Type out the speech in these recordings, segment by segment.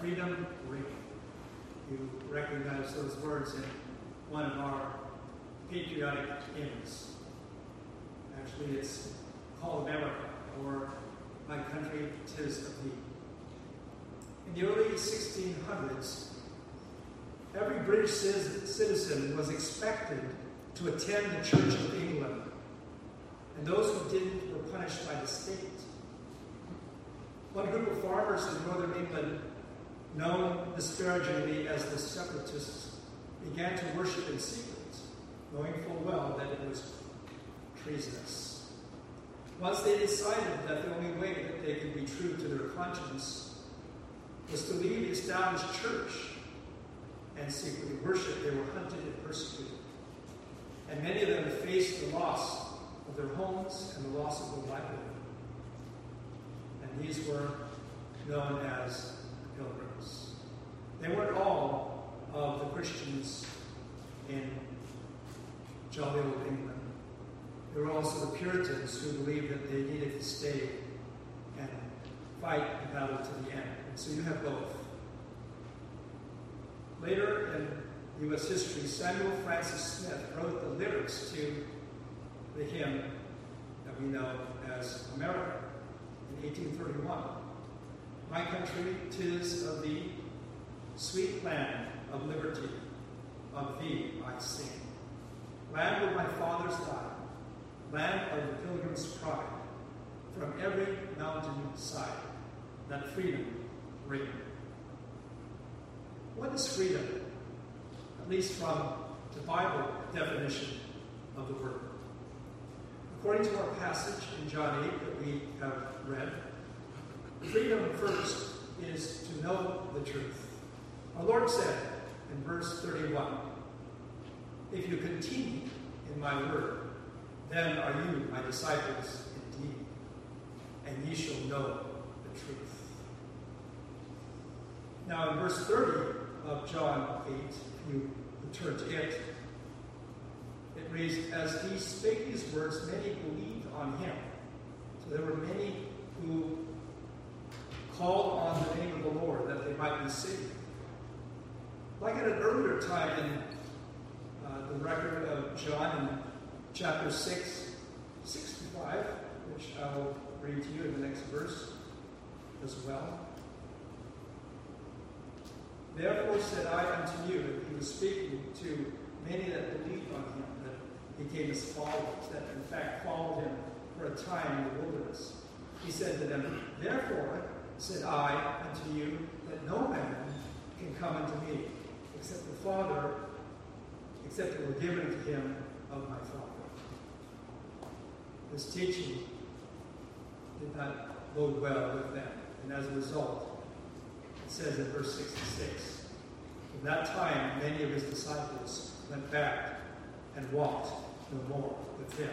freedom ring. You recognize those words in one of our patriotic hymns. Actually, it's called America, or My Country, Tis of Thee. In the early 1600s, every British citizen was expected to attend the Church of England, and those who didn't were punished by the state. One group of farmers in northern England, known disparagingly as the separatists, began to worship in secret, knowing full well that it was treasonous. Once they decided that the only way that they could be true to their conscience was to leave the established church and secretly worship, they were hunted and persecuted. And many of them faced the loss of their homes and the loss of their livelihood. And these were known as pilgrims. They weren't all of the Christians in jolly old England. There were also the Puritans who believed that they needed to stay and fight the battle to the end. And so you have both. Later in U.S. history, Samuel Francis Smith wrote the lyrics to the hymn that we know as America in 1831. My country, tis of thee, sweet land of liberty, of thee I sing. Land where my fathers died, land of the pilgrim's pride, from every mountain side, that freedom ring. What is freedom? At least from the Bible definition of the word. According to our passage in John 8 that we have read, freedom first is to know the truth. Our Lord said in verse 31, If you continue in my word, then are you my disciples indeed, and ye shall know the truth. Now, in verse 30 of John 8, if you return to it, it reads, As he spake these words, many believed on him. So there were many who called on the name of the Lord that they might be saved. Like at an earlier time in uh, the record of John in chapter 6, 65, which I will read to you in the next verse as well. Therefore said I unto you, he was speaking to many that believed on him, that became his followers, that in fact followed him for a time in the wilderness. He said to them, Therefore said I unto you, that no man can come unto me, except the Father, except it were given to him of my Father. This teaching did not bode well with them, and as a result, it says in verse 66 From that time, many of his disciples went back and walked no more with him.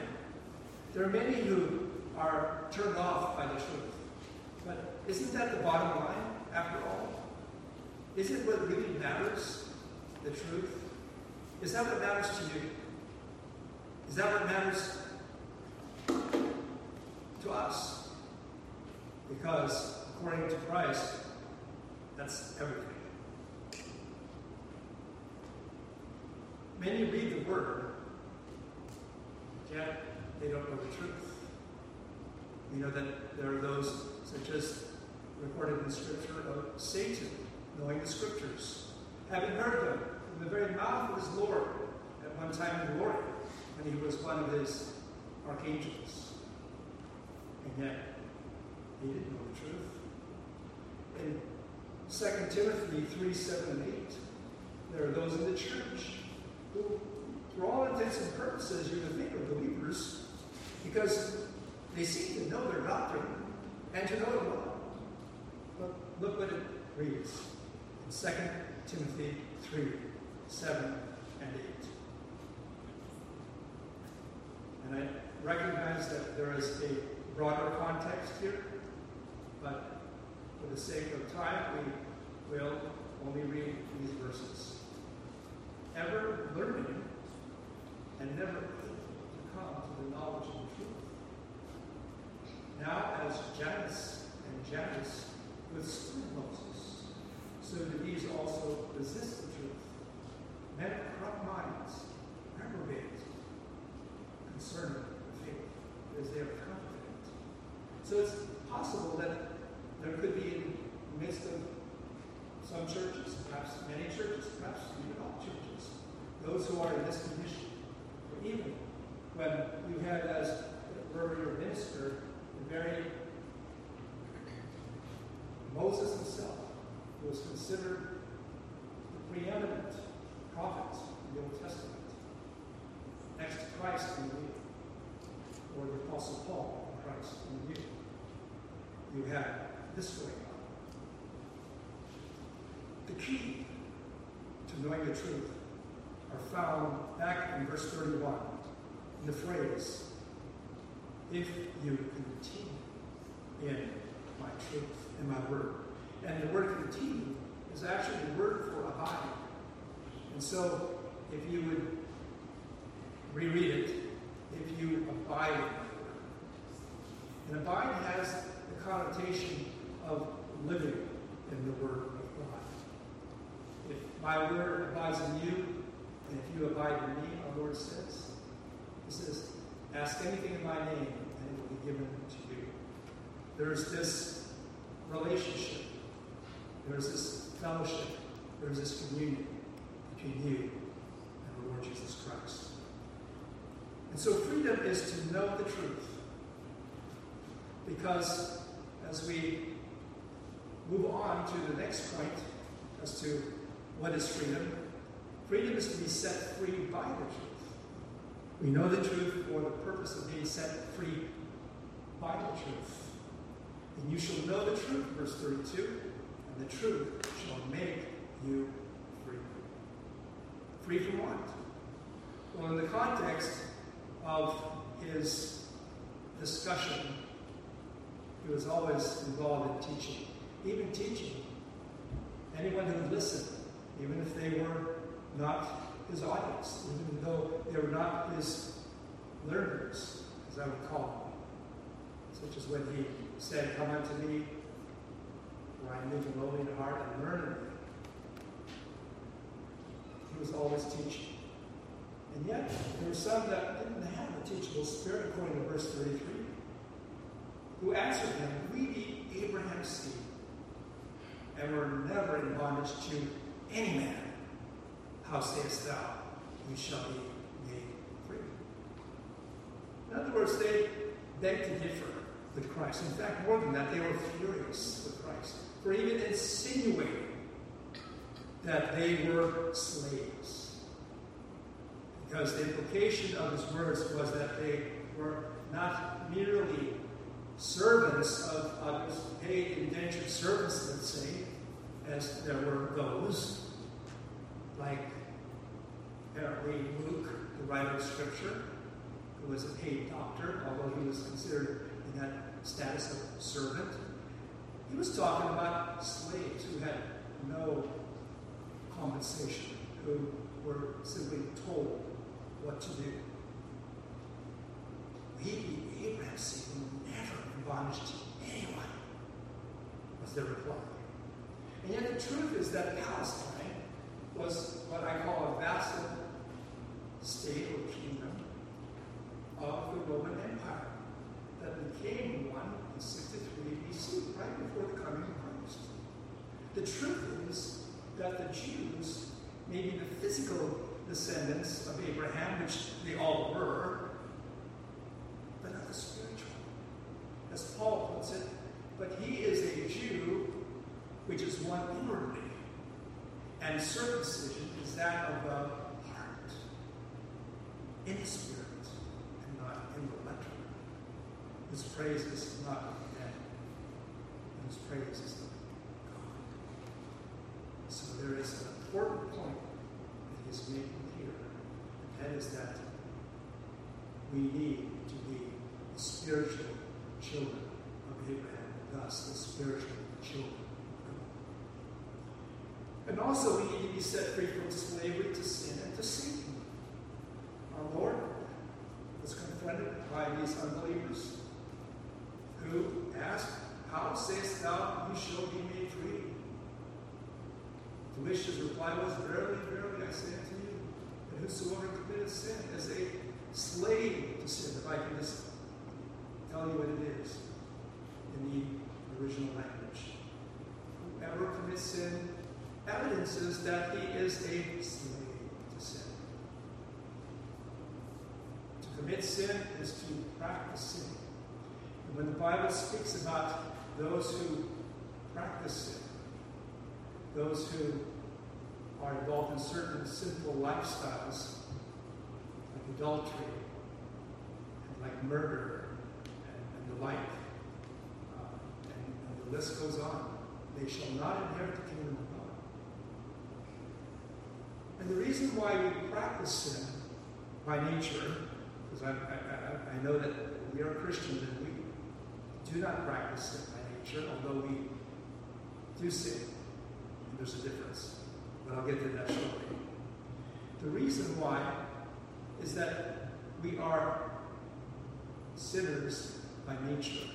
There are many who are turned off by the truth. Isn't that the bottom line, after all? Is it what really matters? The truth? Is that what matters to you? Is that what matters to us? Because according to Christ, that's everything. Many read the word, yet they don't know the truth. We know that there are those, such as recorded in Scripture, of Satan knowing the Scriptures, having heard them from the very mouth of his Lord at one time in glory, when he was one of his archangels. And yet, he didn't know the truth. In 2 Timothy 3 7 and 8. There are those in the church who, for all intents and purposes, you would think are believers because they seem to know their doctrine and to know it well. Look what it reads in 2 Timothy 3 7 and 8. And I recognize that there is a broader context here, but for the sake of time, we will only read these verses. Ever learning and never to come to the knowledge of the truth. Now, as Jannes and Jambres these also resist the truth. Men of corrupt minds, reprobate concerning the faith, because they are confident. So it's possible that there could be in the midst of some churches, perhaps many churches, perhaps even all churches, those who are in this condition. Or even when you had as earlier minister the very Moses himself, who was considered the preeminent prophet in the Old Testament, next to Christ in the New, or the Apostle Paul in Christ in the New. You have this on. The key to knowing the truth are found back in verse 31 in the phrase, if you continue in my truth, in my word. And the word continue is actually the word for abide. And so, if you would reread it, if you abide in my word. And abide has the connotation of living in the word of God. If my word abides in you, and if you abide in me, our Lord says, He says, ask anything in my name, and it will be given to you. There is this relationship. There is this fellowship. There is this communion between you and the Lord Jesus Christ. And so freedom is to know the truth. Because as we move on to the next point as to what is freedom, freedom is to be set free by the truth. We know the truth for the purpose of being set free by the truth. And you shall know the truth, verse 32, and the truth shall make you free. Free from what? Well, in the context of his discussion, he was always involved in teaching. Even teaching. Anyone who would listen, even if they were not his audience, even though they were not his learners, as I would call them. Such as when he said, Come unto me, for I am meek lowly in heart, and learn of me. He was always teaching. And yet, there were some that didn't have a teachable spirit, according to verse 33, who answered him, We be Abraham's seed, and were never in bondage to any man. How sayest thou, we shall be made free? In other words, they begged to differ with Christ. In fact, more than that, they were furious with Christ for even insinuating that they were slaves. Because the implication of his words was that they were not merely servants of others, paid indentured servants, let's say, as there were those, like apparently Luke, the writer of Scripture, who was a paid doctor, although he was considered in that status of servant. He was talking about slaves who had no compensation, who were simply told what to do. He, Abraham's seed, will never be bondage to anyone, was their reply. And yet the truth is that Palestine was what I call a vassal state or kingdom of the Roman Empire that became one in 63 BC, right before the coming of Christ. The truth is that the Jews, maybe the physical descendants of Abraham, which they all were, but not the spiritual. As Paul puts it, but he is a Jew which is one inwardly, and circumcision is that of the heart, in the spirit, and not in the letter. His praise is not of men, and his praise is of God. So there is an important point that he's making here, and that is that we need to be the spiritual children of Abraham, and thus the spiritual children of God. and also, we need to be set free from slavery to sin and to Satan. Our Lord was confronted by these unbelievers asked, How sayest thou you shall be made free? His reply was, Verily, verily, I say unto you, that whosoever committeth sin is a slave to sin. If I can just tell you what it is in the original language. Whoever commits sin evidences that he is a slave to sin. To commit sin is to practice sin. When the Bible speaks about those who practice sin, those who are involved in certain sinful lifestyles, like adultery, and like murder, and, and the like, uh, and, and the list goes on. They shall not inherit the kingdom of God. And the reason why we practice sin by nature, because I, I, I know that we are Christians and do not practice sin by nature, although we do sin. And there's a difference. But I'll get to that shortly. The reason why is that we are sinners by nature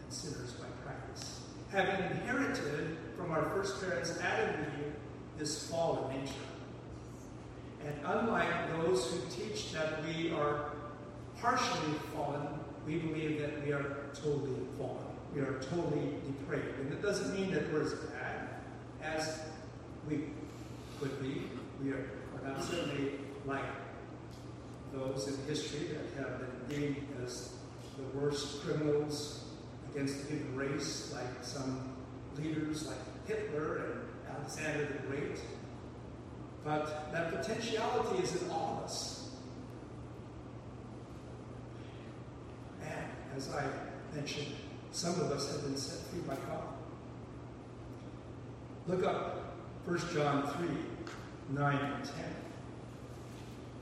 and sinners by practice. Having inherited from our first parents, Adam and Eve, this fallen nature. And unlike those who teach that we are partially fallen, we believe that we are totally fallen. We are totally depraved. And it doesn't mean that we're as bad as we could be. We are, are not certainly like those in history that have been deemed as the worst criminals against the human race, like some leaders like Hitler and Alexander the Great. But that potentiality is in all of us. And as I mentioned, some of us have been set free by God. Look up 1 John 3 9 and 10.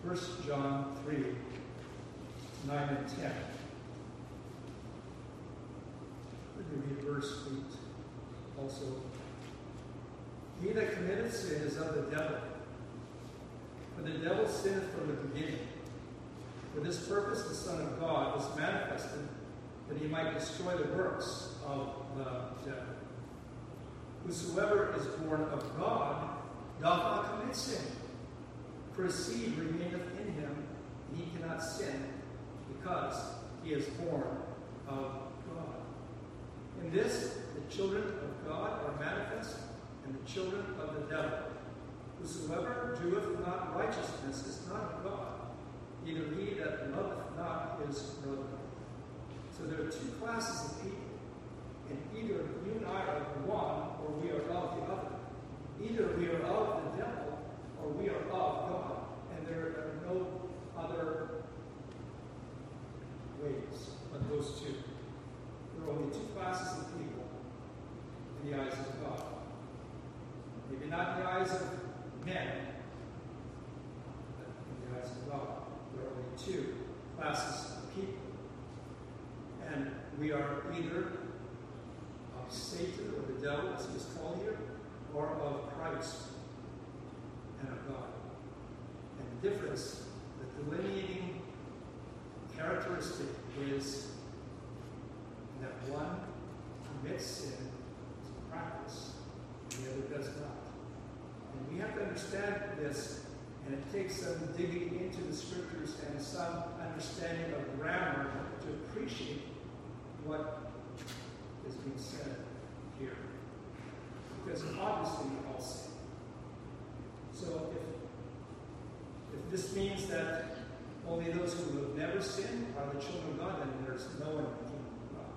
1 John 3 9 and 10. Let me read verse 8 also. He that committeth sin is of the devil. For the devil sinned from the beginning. For this purpose the Son of God was manifested, that he might destroy the works of the devil. Whosoever is born of God doth not commit sin, for his seed remaineth in him, and he cannot sin, because he is born of God. In this, the children of God are manifest, and the children of the devil. Whosoever doeth not righteousness is not of God, neither he that loveth not his brother. So there are two classes of people, and either you and I are of one, or we are of the other. Either we are of the devil, or we are of God, and there are no other ways but those two. There are only two classes of people in the eyes of God. Maybe not in the eyes of men, but in the eyes of God. There are only two classes of people. And we are either of Satan or the devil, as he is called here, or of Christ and of God. And the difference, the delineating characteristic is that one commits sin to practice, and the other does not. And we have to understand this, and it takes some digging into the scriptures and some understanding of grammar to appreciate what is being said here. Because obviously all sin. So if, if this means that only those who have never sinned are the children of God, then there's no one in the kingdom of God.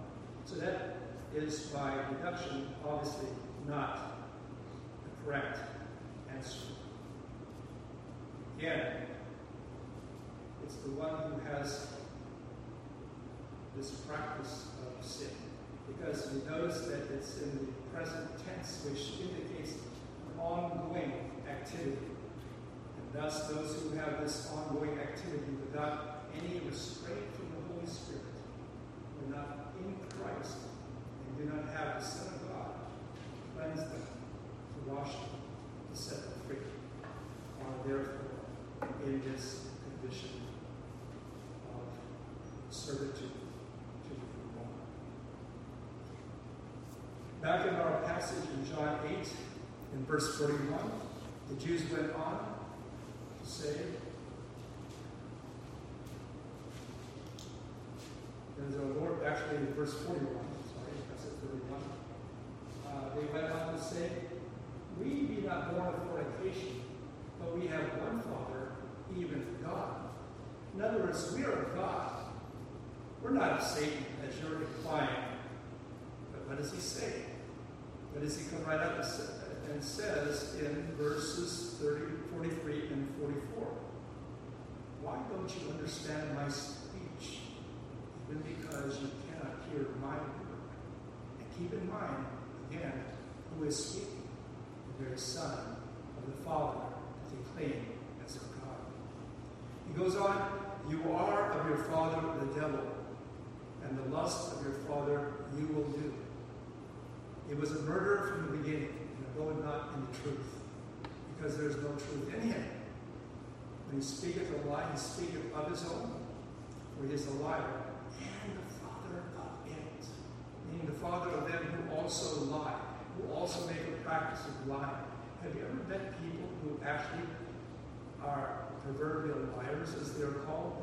So that is by deduction obviously not correct Again, it's the one who has this practice of sin. Because we notice that it's in the present tense, which indicates an ongoing activity. And thus, those who have this ongoing activity without any restraint from the Holy Spirit, who are not in Christ, and do not have the Son of God to cleanse them, to wash them, to set them free, are therefore in this condition servitude. Back in our passage in John 8, In verse 41, the Jews went on to say, There's a Lord, actually, in verse 41, sorry, that's at 31. Uh, they went on to say, We be not born of fornication, but we have one Father, even God. In other words, we are God. We're not Satan, as you're implying. But what does he say? What does he come right up and says in verses 30, 43 and 44? Why don't you understand my speech? Even because you cannot hear my word. And keep in mind, again, who is speaking? The very Son of the Father that they claim as their God. He goes on, You are of your father the devil, and the lust of your father you will do. It was a murderer from the beginning, and abode not in the truth, because there is no truth in him. When he speaketh a lie, he speaketh of his own, for he is a liar, and the father of it, meaning the father of them who also lie, who also make a practice of lying. Have you ever met people who actually are proverbial liars, as they're called?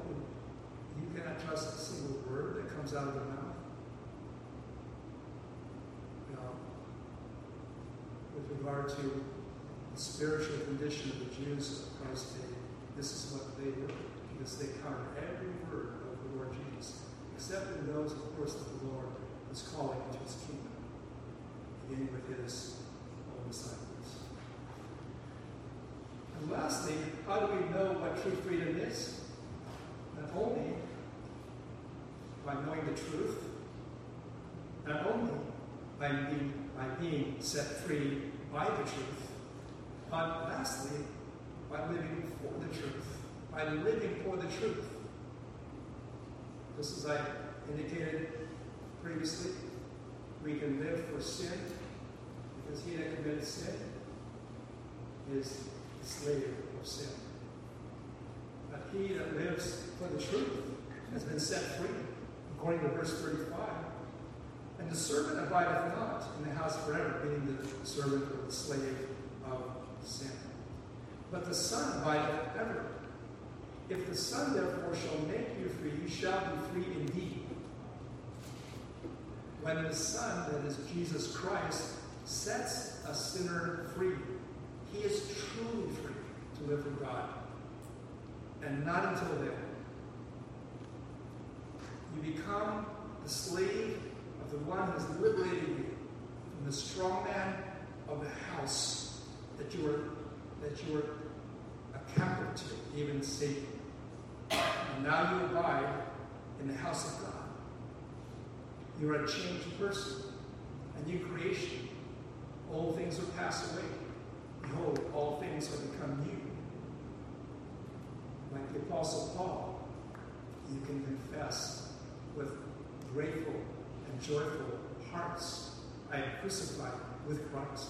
You cannot trust a single word that comes out of their mouth. Now, with regard to the spiritual condition of the Jews of Christ's day, this is what they were, because they counted every word of the Lord Jesus, except in those, of course, that the Lord was calling into his kingdom, beginning with his own disciples. And lastly, how do we know what true freedom is? Only by knowing the truth, not only by being, by being set free by the truth, but lastly, by living for the truth, by living for the truth. Just as I indicated previously, we can live for sin because he that committed sin is the slave of sin. He that lives for the truth has been set free, according to verse 35. And the servant abideth not in the house forever, being the servant or the slave of sin. But the Son abideth ever. If the Son therefore shall make you free, you shall be free indeed. When the Son, that is Jesus Christ, sets a sinner free, he is truly free to live for God. And not until then. You become the slave of the one who has liberated you from the strong man of the house that you were that you were a captive to, even Satan. And now you abide in the house of God. You are a changed person, a new creation. All things are passed away. Behold, all things are become new. Like the Apostle Paul, you can confess with grateful and joyful hearts, I am crucified with Christ.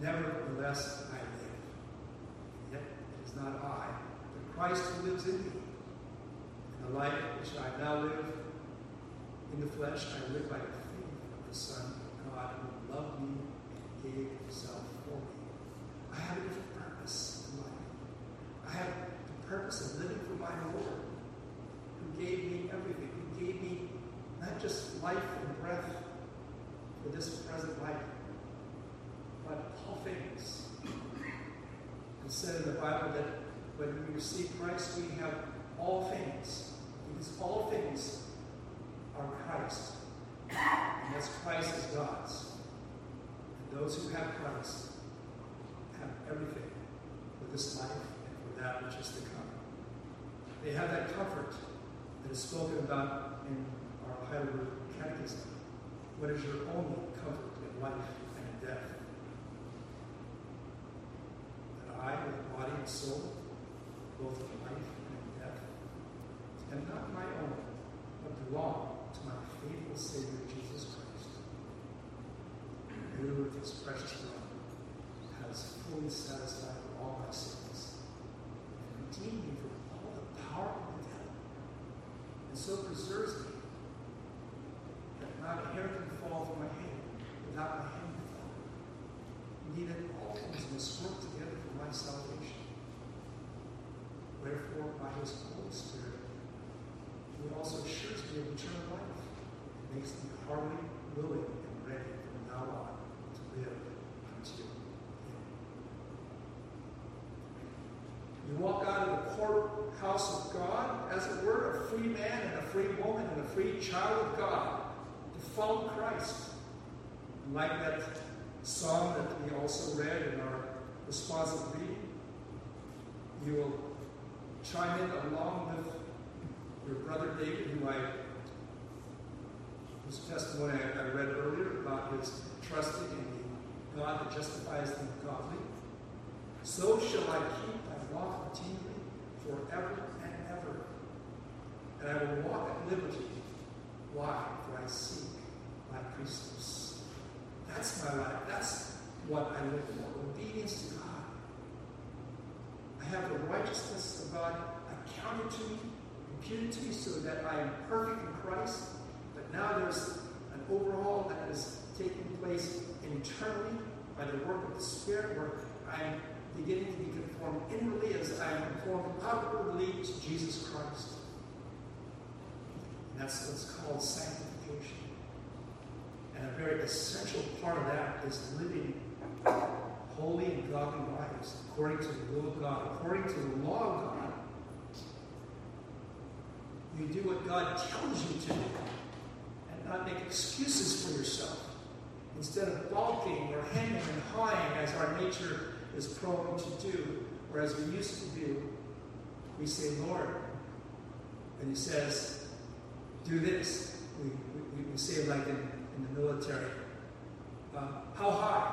Nevertheless, I live. Yet it is not I, but Christ who lives in me. And the life which I now live in the flesh, I live by the faith of the Son of God who loved me and gave himself for me. I have a different purpose in life. I have purpose of living for my Lord, who gave me everything, who gave me not just life and breath for this present life, but all things. It said in the Bible that when we receive Christ, we have all things, because all things are Christ. And as Christ is God's. And those who have Christ have everything for this life that which is to come. They have that comfort that is spoken about in our Heidelberg Catechism. What is your only comfort in life and in death? That I, with body and soul, both in life and in death, am not my own, but belong to my faithful Savior Jesus Christ, who with his precious blood has fully satisfied all my sins redeem me from all the power of the devil, and so preserves me that not a hair can fall from my head without my hand falling. Indeed, that all things must work together for my salvation. Wherefore, by his Holy Spirit, he also assures me of eternal life and makes me heartily willing and ready from now on to live courthouse of God, as it were, a free man and a free woman and a free child of God to follow Christ. And like that song that we also read in our responsive reading, you will chime in along with your brother David, who I whose testimony I, I read earlier about his trusting in the God that justifies the godly. So shall I keep thy law continually forever and ever. And I will walk at liberty. Why? For I seek my precepts. That's my life. That's what I live for. Obedience to God. I have the righteousness of God accounted to me, imputed to me, so that I am perfect in Christ. But now there's an overhaul that is taking place internally by the work of the Spirit, where I'm beginning to be conformed inwardly as I am conformed outwardly to Jesus Christ. And that's what's called sanctification. And a very essential part of that is living holy and godly lives according to the will of God, according to the law of God. You do what God tells you to do and not make excuses for yourself. Instead of balking or hemming and hawing as our nature is prone to do, or as we used to do, we say, Lord. And He says, Do this. We, we, we say, like in, in the military, uh, How high?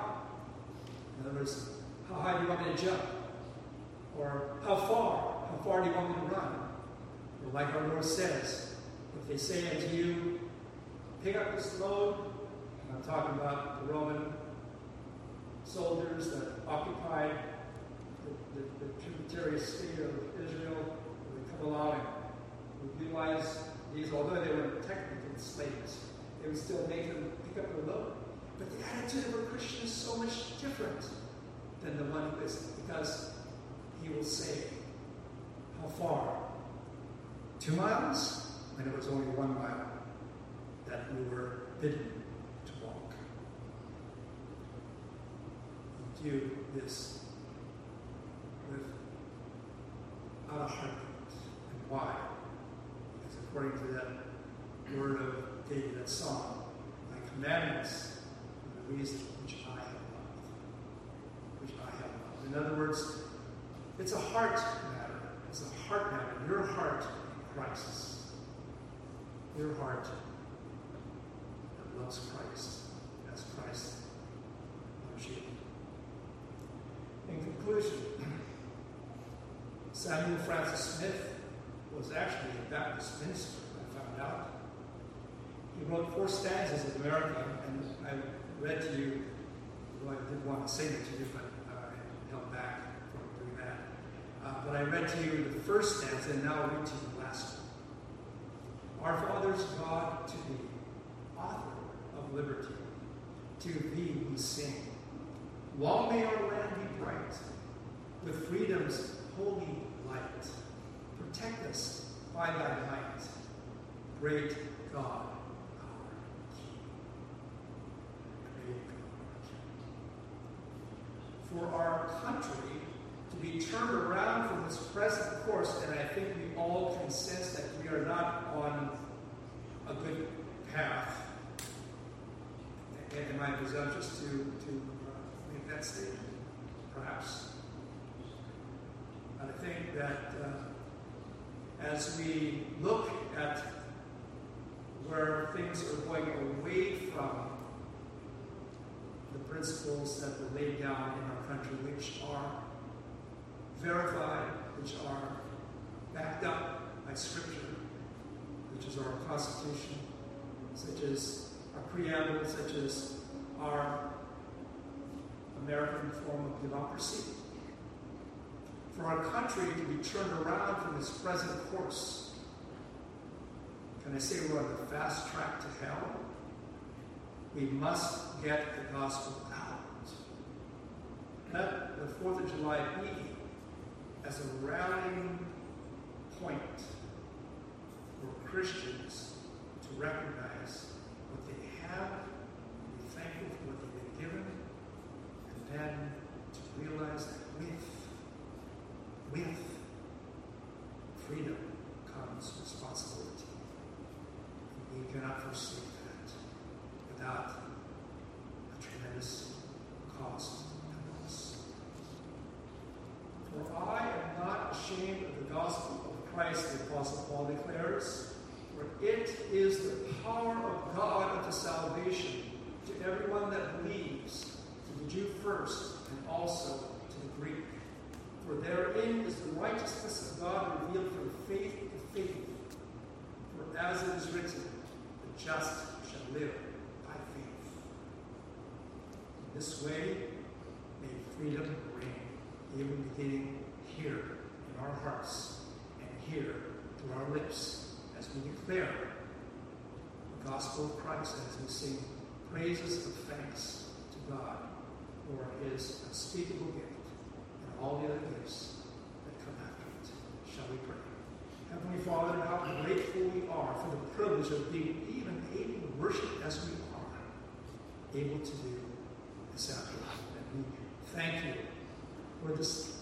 In other words, How high do you want me to jump? Or how far? How far do you want me to run? Or like our Lord says, if they say unto you, Pick up this load, I'm talking about the Roman soldiers that occupied the, the, the tributary state of Israel would come along and would these, although they were technically slaves, they would still make them pick up the load. But the attitude of a Christian is so much different than the one who isn't, because he will say, How far? Two miles? And it was only one mile that we were bidden to walk. We do this with out of heartbeat. And why? Because according to that word of David, that song, my commandments are the reason which I have loved. Which I have loved. In other words, it's a heart matter. It's a heart matter. Your heart in Christ. Your heart that loves Christ as Christ loves you. In conclusion, Samuel Francis Smith was actually a Baptist minister, I found out. He wrote four stanzas of America, and I read to you, well, I didn't want to sing it to you, but I held back from doing that. Uh, but I read to you the first stanza, and now I'll read to you the last one. Our Father's God to thee, author of liberty, to thee we sing. Long may our land be bright, with freedom's holy light. Protect us by thy might, great God. For our country to be turned around from this present course, and I think we all can sense that we are not on a good path. Am I presumptuous to, to uh, make that statement? Perhaps. I think that uh, as we look at where things are going away from the principles that were laid down in our country, which are verified, which are backed up by Scripture, which is our Constitution, such as our preamble, such as our American form of democracy. For our country to be turned around from its present course, can I say we're on the fast track to hell? We must get the gospel out. Let the 4th of July be as a rallying point for Christians to recognize what they have, be thankful for what they've been given, and then to realize that with, with freedom comes responsibility. And we cannot forsake that without a tremendous cost and loss. For I am not ashamed of the gospel of Christ, the Apostle Paul declares, for it is the power of God unto salvation to everyone that believes, to the Jew first, and also to the Greek. For therein is the righteousness of God revealed from faith to faith. For as it is written, the just shall live by faith. In this way, may freedom reign, even beginning here in our hearts and here through our lips as we declare the gospel of Christ as we sing praises of thanks to God for his unspeakable gift and all the other gifts that come after it. Shall we pray? Heavenly Father, how grateful we are for the privilege of being worship as we are able to do this afternoon. And we thank you for this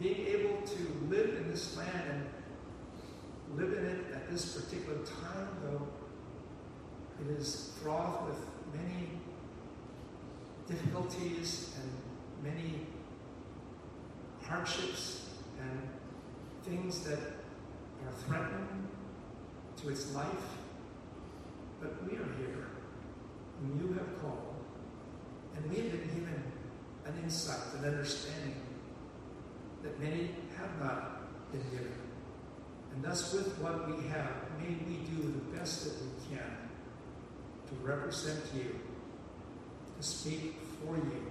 being able to live in this land and live in it at this particular time, though it is fraught with many difficulties and many hardships and things that are threatening to its life. But we are here, and you have called, and we have been given an insight, an understanding that many have not been given. And thus, with what we have, may we do the best that we can to represent you, to speak for you,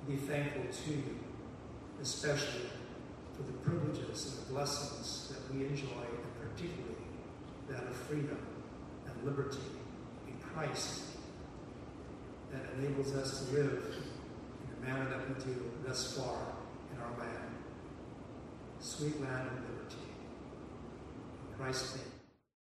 to be thankful to you, especially for the privileges and the blessings that we enjoy, and particularly that of freedom liberty in Christ that enables us to live in the manner that we do thus far in our land. Sweet land of liberty. In Christ's name.